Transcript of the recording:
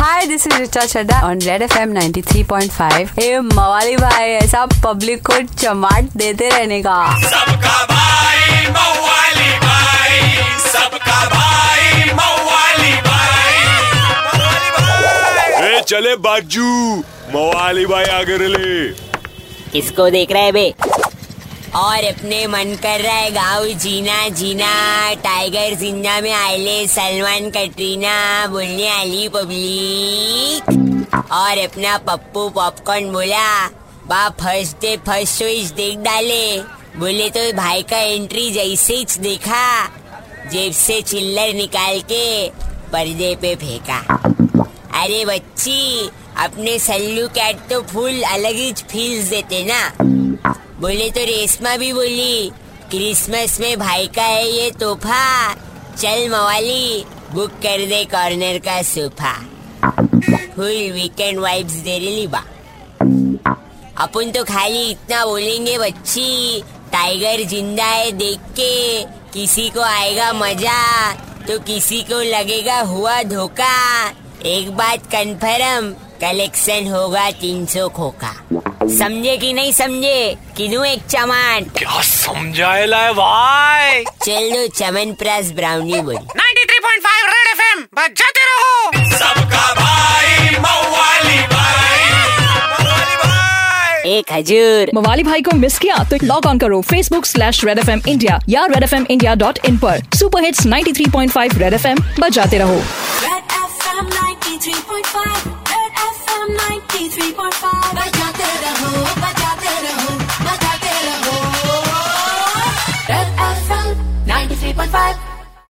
Hi, this is Richa Chadda on Red FM 93.5. Hey, मवाली भाई ऐसा पब्लिक को चमाट देते रहने का सबका भाई मवाली भाई सबका भाई मवाली भाई। ए चले बाजू मवाली भाई आगे ले किसको देख रहे हैं बे? और अपने मन कर रहा है गाँव जीना जीना। टाइगर ज़िंदा में आयले सलमान, कटरीना, बोलने आली पब्लिक और अपना पप्पू पॉपकॉर्न बोला, बाप फ़र्स्ट डे फ़र्स्ट चॉइस देख डाले। बोले तो भाई का एंट्री जैसे ही देखा, जेब से चिल्लर निकाल के पर्दे पे फेंका। अरे बच्ची, अपने सल्लू कैट तो फुल अलग ही फील्स देते ना। बोले तो रेशमा भी बोली, क्रिसमस में भाई का है ये तोहफा। चल मवाली, बुक कर दे कॉर्नर का सोफा। फुल वीकेंड वाइब्स दे रही बा। अपन तो खाली इतना बोलेंगे, बच्ची। टाइगर ज़िंदा है देख के। किसी को आएगा मज़ा तो किसी को लगेगा हुआ धोखा। एक बात कंफर्म कलेक्शन होगा तीन सौ खोका समझे कि नहीं समझे? किनू एक चमन? क्या समझाएला है भाई? चल दो चमन प्रास ब्राउनी बोली। 93.5 रेड एफएम बजाते रहो। सबका भाई मवाली भाई। मवाली भाई। एक हजूर। मवाली भाई को मिस किया तो लॉग ऑन करो Facebook slash Red F M India या Red F M India dot in पर। Super hits 93.5 Red F M बजाते रहो। Red FM 93.5 Red FM 93.5 बजाते रहो बजाते रहो बजाते रहो। Red FM 93.5